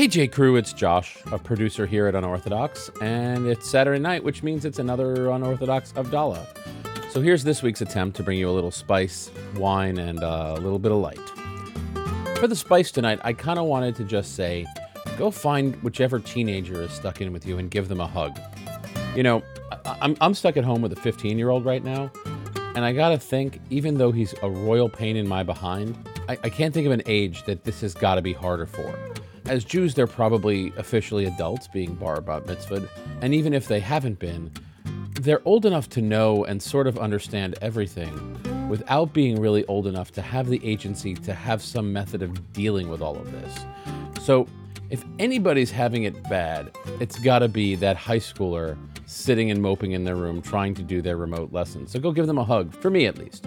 Hey, J. Crew, it's Josh, a producer here at Unorthodox, and it's Saturday night, which means it's another Unorthodox Havdalah. So here's this week's attempt to bring you a little spice, wine, and uh, a little bit of light. For the spice tonight, I kind of wanted to just say go find whichever teenager is stuck in with you and give them a hug. You know, I'm, I'm stuck at home with a 15 year old right now, and I gotta think, even though he's a royal pain in my behind, I, I can't think of an age that this has gotta be harder for. As Jews, they're probably officially adults being bar bat mitzvah, and even if they haven't been, they're old enough to know and sort of understand everything without being really old enough to have the agency to have some method of dealing with all of this. So, if anybody's having it bad, it's gotta be that high schooler sitting and moping in their room trying to do their remote lessons. So go give them a hug, for me at least.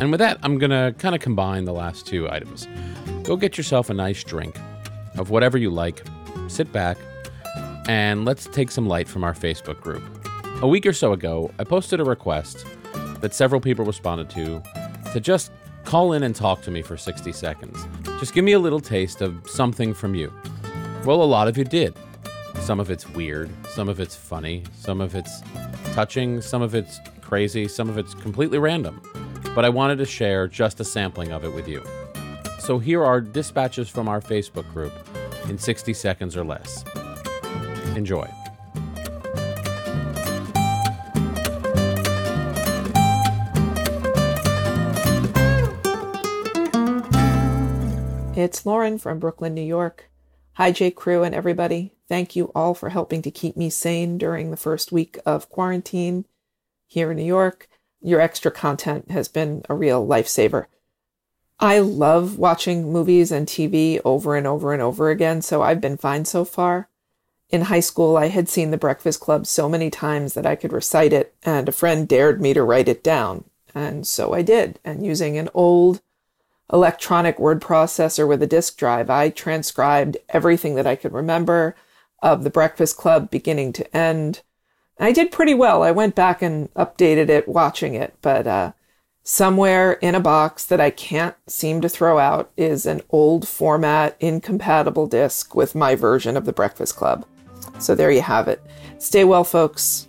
And with that, I'm gonna kind of combine the last two items. Go get yourself a nice drink of whatever you like, sit back, and let's take some light from our Facebook group. A week or so ago, I posted a request that several people responded to to just call in and talk to me for 60 seconds. Just give me a little taste of something from you. Well, a lot of you did. Some of it's weird, some of it's funny, some of it's touching, some of it's crazy, some of it's completely random. But I wanted to share just a sampling of it with you. So here are dispatches from our Facebook group in 60 seconds or less. Enjoy. It's Lauren from Brooklyn, New York. Hi, J. Crew and everybody. Thank you all for helping to keep me sane during the first week of quarantine here in New York. Your extra content has been a real lifesaver. I love watching movies and TV over and over and over again, so I've been fine so far. In high school, I had seen The Breakfast Club so many times that I could recite it, and a friend dared me to write it down. And so I did. And using an old electronic word processor with a disk drive, I transcribed everything that I could remember of The Breakfast Club beginning to end. I did pretty well. I went back and updated it watching it, but uh, somewhere in a box that I can't seem to throw out is an old format incompatible disk with my version of The Breakfast Club. So there you have it. Stay well, folks.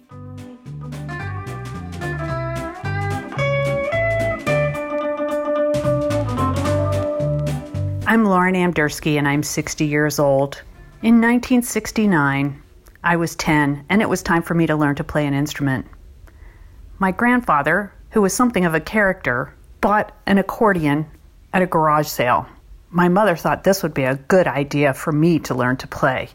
I'm Lauren Amdursky and I'm 60 years old. In 1969, I was 10 and it was time for me to learn to play an instrument. My grandfather, who was something of a character, bought an accordion at a garage sale. My mother thought this would be a good idea for me to learn to play.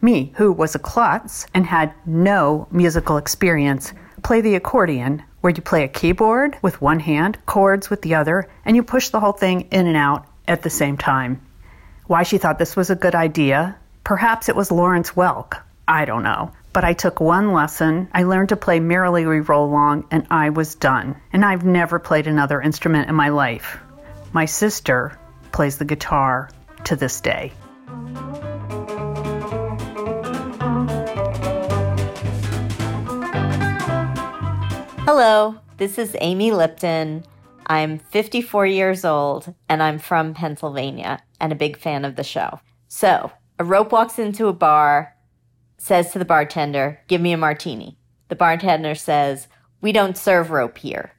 Me, who was a klutz and had no musical experience, play the accordion, where you play a keyboard with one hand, chords with the other, and you push the whole thing in and out at the same time. Why she thought this was a good idea? Perhaps it was Lawrence Welk. I don't know. But I took one lesson, I learned to play Merrily We Roll Along, and I was done. And I've never played another instrument in my life. My sister plays the guitar to this day. Hello, this is Amy Lipton. I'm 54 years old and I'm from Pennsylvania and a big fan of the show. So, a rope walks into a bar, says to the bartender, Give me a martini. The bartender says, We don't serve rope here.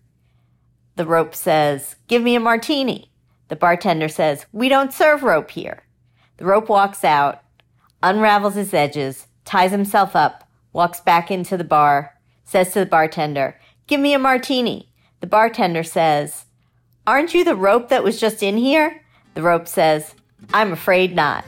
The rope says, Give me a martini. The bartender says, We don't serve rope here. The rope walks out, unravels his edges, ties himself up, walks back into the bar, says to the bartender, Give me a martini. The bartender says, Aren't you the rope that was just in here? The rope says, I'm afraid not.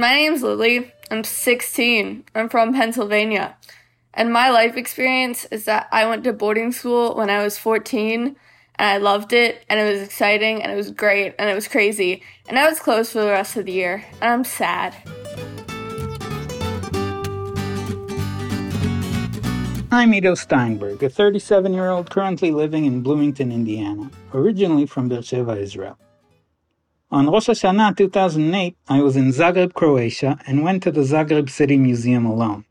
My name's Lily. I'm 16. I'm from Pennsylvania. And my life experience is that I went to boarding school when I was 14 and I loved it and it was exciting and it was great and it was crazy. And I was closed for the rest of the year and I'm sad. I'm Ido Steinberg, a 37 year old currently living in Bloomington, Indiana, originally from Beersheba, Israel. On Rosh Hashanah 2008, I was in Zagreb, Croatia, and went to the Zagreb City Museum alone.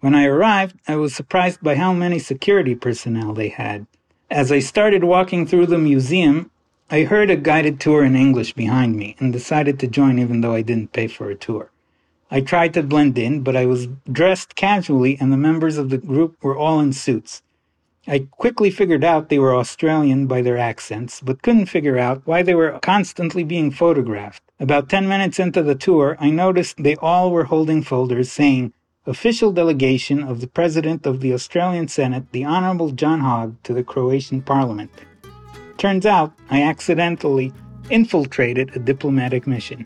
When I arrived, I was surprised by how many security personnel they had. As I started walking through the museum, I heard a guided tour in English behind me and decided to join even though I didn't pay for a tour. I tried to blend in, but I was dressed casually and the members of the group were all in suits. I quickly figured out they were Australian by their accents, but couldn't figure out why they were constantly being photographed. About 10 minutes into the tour, I noticed they all were holding folders saying, Official delegation of the President of the Australian Senate, the Honorable John Hogg, to the Croatian Parliament. Turns out I accidentally infiltrated a diplomatic mission.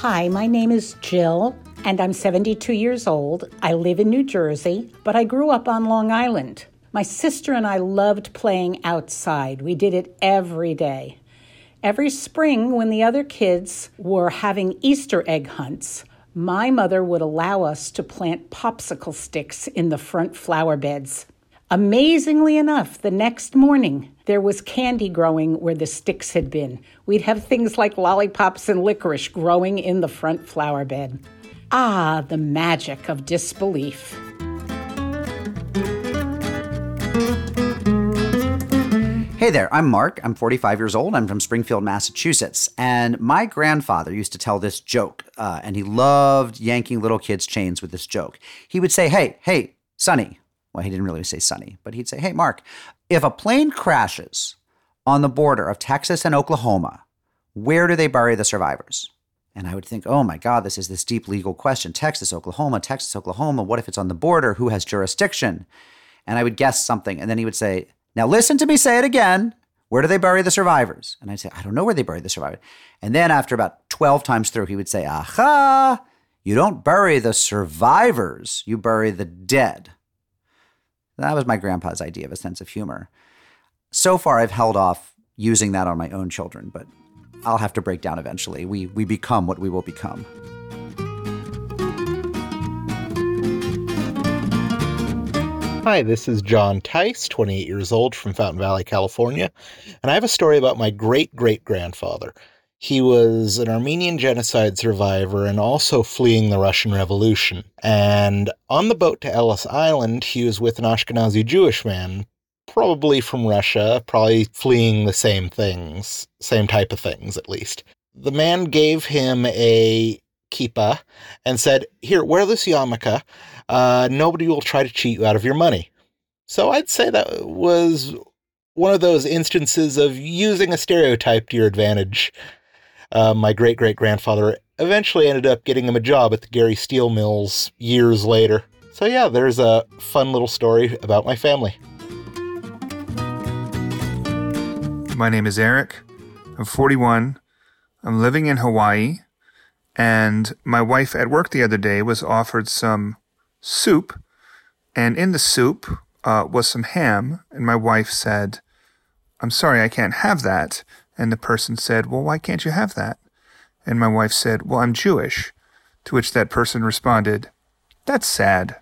Hi, my name is Jill, and I'm 72 years old. I live in New Jersey, but I grew up on Long Island. My sister and I loved playing outside. We did it every day. Every spring, when the other kids were having Easter egg hunts, my mother would allow us to plant popsicle sticks in the front flower beds. Amazingly enough, the next morning there was candy growing where the sticks had been. We'd have things like lollipops and licorice growing in the front flower bed. Ah, the magic of disbelief. Hey there, I'm Mark. I'm 45 years old. I'm from Springfield, Massachusetts. And my grandfather used to tell this joke, uh, and he loved yanking little kids' chains with this joke. He would say, Hey, hey, Sonny. Well, he didn't really say Sonny, but he'd say, Hey, Mark, if a plane crashes on the border of Texas and Oklahoma, where do they bury the survivors? And I would think, oh my God, this is this deep legal question. Texas, Oklahoma, Texas, Oklahoma. What if it's on the border? Who has jurisdiction? And I would guess something. And then he would say, now listen to me say it again. Where do they bury the survivors? And I'd say, I don't know where they bury the survivors. And then after about 12 times through, he would say, Aha, you don't bury the survivors, you bury the dead. That was my grandpa's idea of a sense of humor. So far, I've held off using that on my own children, but I'll have to break down eventually. We, we become what we will become. Hi, this is John Tice, 28 years old from Fountain Valley, California, and I have a story about my great great grandfather. He was an Armenian genocide survivor and also fleeing the Russian Revolution. And on the boat to Ellis Island, he was with an Ashkenazi Jewish man, probably from Russia, probably fleeing the same things, same type of things at least. The man gave him a kippah and said, Here, wear this yarmulke uh, nobody will try to cheat you out of your money. So I'd say that was one of those instances of using a stereotype to your advantage. Uh, my great great grandfather eventually ended up getting him a job at the Gary Steel Mills years later. So, yeah, there's a fun little story about my family. My name is Eric. I'm 41. I'm living in Hawaii. And my wife at work the other day was offered some soup, and in the soup uh, was some ham. And my wife said, I'm sorry, I can't have that. And the person said, Well, why can't you have that? And my wife said, Well, I'm Jewish. To which that person responded, That's sad.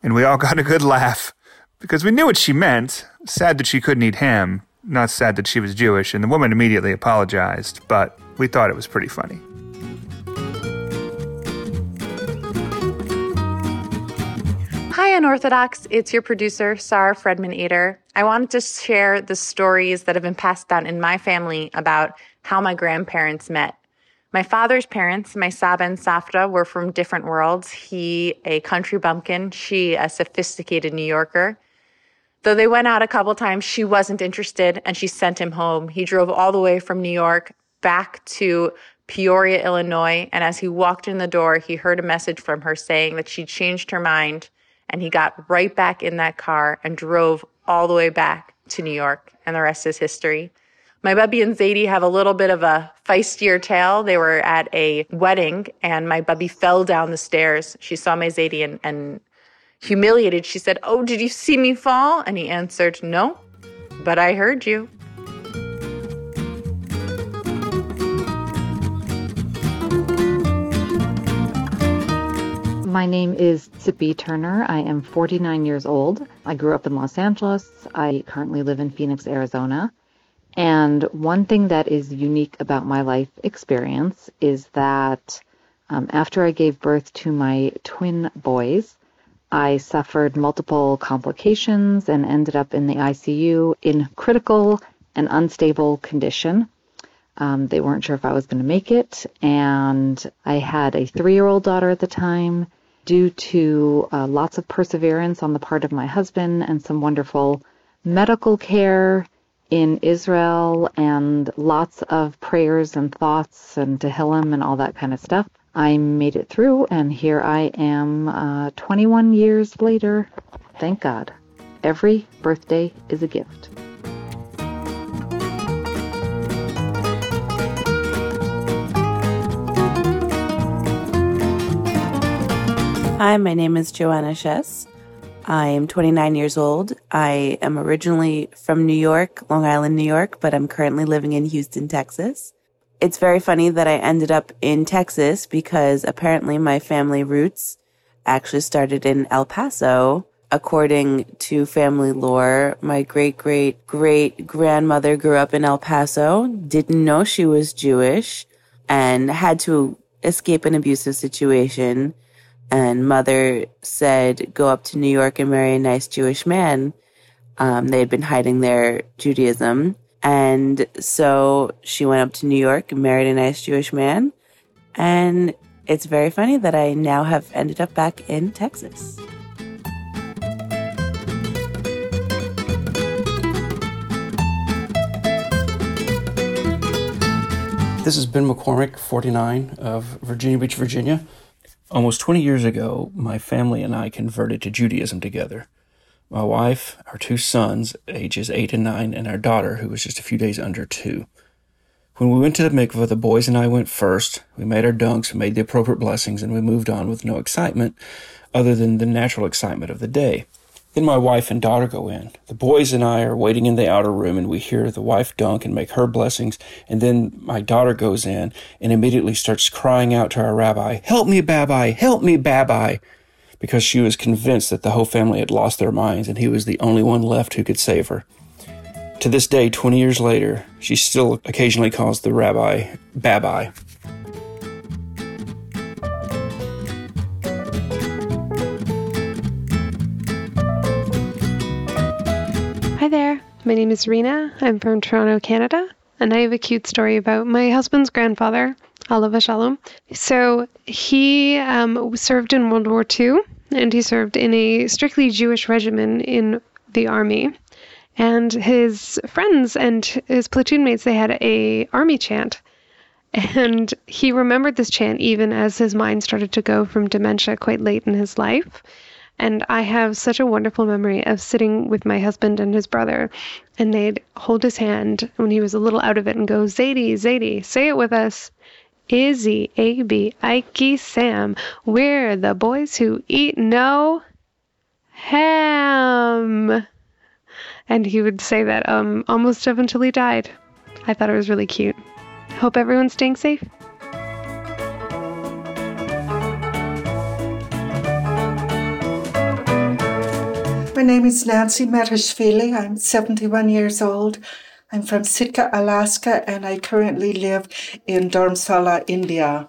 And we all got a good laugh because we knew what she meant. Sad that she couldn't eat ham, not sad that she was Jewish. And the woman immediately apologized, but we thought it was pretty funny. Unorthodox. It's your producer, Sara Fredman Aeder. I wanted to share the stories that have been passed down in my family about how my grandparents met. My father's parents, my Saba and Safta, were from different worlds. He, a country bumpkin, she, a sophisticated New Yorker. Though they went out a couple times, she wasn't interested and she sent him home. He drove all the way from New York back to Peoria, Illinois. And as he walked in the door, he heard a message from her saying that she changed her mind and he got right back in that car and drove all the way back to New York. And the rest is history. My bubby and Zadie have a little bit of a feistier tale. They were at a wedding and my bubby fell down the stairs. She saw my Zadie and, and humiliated. She said, Oh, did you see me fall? And he answered, No, but I heard you. My name is Tsippy Turner. I am 49 years old. I grew up in Los Angeles. I currently live in Phoenix, Arizona. And one thing that is unique about my life experience is that um, after I gave birth to my twin boys, I suffered multiple complications and ended up in the ICU in critical and unstable condition. Um, they weren't sure if I was going to make it, and I had a three year old daughter at the time. Due to uh, lots of perseverance on the part of my husband and some wonderful medical care in Israel and lots of prayers and thoughts and Tehillim and all that kind of stuff. I made it through, and here I am uh, 21 years later. Thank God. Every birthday is a gift. Hi, my name is Joanna Shess. I am 29 years old. I am originally from New York, Long Island, New York, but I'm currently living in Houston, Texas. It's very funny that I ended up in Texas because apparently my family roots actually started in El Paso. According to family lore, my great great great grandmother grew up in El Paso, didn't know she was Jewish, and had to escape an abusive situation and mother said, go up to New York and marry a nice Jewish man. Um, they had been hiding their Judaism. And so she went up to New York and married a nice Jewish man. And it's very funny that I now have ended up back in Texas. This is Ben McCormick, 49, of Virginia Beach, Virginia. Almost 20 years ago, my family and I converted to Judaism together. My wife, our two sons, ages 8 and 9, and our daughter, who was just a few days under 2. When we went to the mikveh, the boys and I went first. We made our dunks, made the appropriate blessings, and we moved on with no excitement other than the natural excitement of the day. Then my wife and daughter go in. The boys and I are waiting in the outer room and we hear the wife dunk and make her blessings. And then my daughter goes in and immediately starts crying out to our rabbi, Help me, Babai! Help me, Babai! Because she was convinced that the whole family had lost their minds and he was the only one left who could save her. To this day, 20 years later, she still occasionally calls the rabbi Babai. My name is Rena. I'm from Toronto, Canada, and I have a cute story about my husband's grandfather, Alav Shalom. So he um, served in World War II, and he served in a strictly Jewish regiment in the army. And his friends and his platoon mates, they had a army chant. And he remembered this chant even as his mind started to go from dementia quite late in his life. And I have such a wonderful memory of sitting with my husband and his brother, and they'd hold his hand when he was a little out of it and go, Zadie, Zadie, say it with us. Izzy, Abby, Ike, Sam, we're the boys who eat no ham. And he would say that um, almost up until he died. I thought it was really cute. Hope everyone's staying safe. My name is Nancy Metashvili. I'm 71 years old. I'm from Sitka, Alaska, and I currently live in Dharamsala, India.